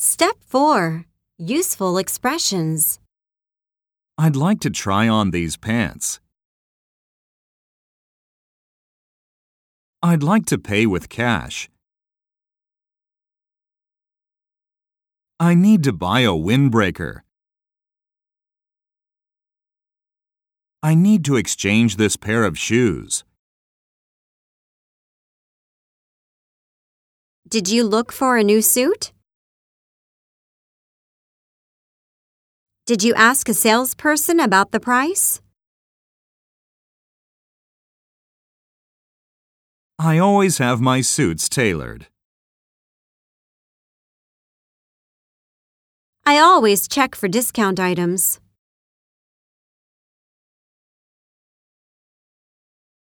Step 4 Useful Expressions. I'd like to try on these pants. I'd like to pay with cash. I need to buy a windbreaker. I need to exchange this pair of shoes. Did you look for a new suit? Did you ask a salesperson about the price? I always have my suits tailored. I always check for discount items.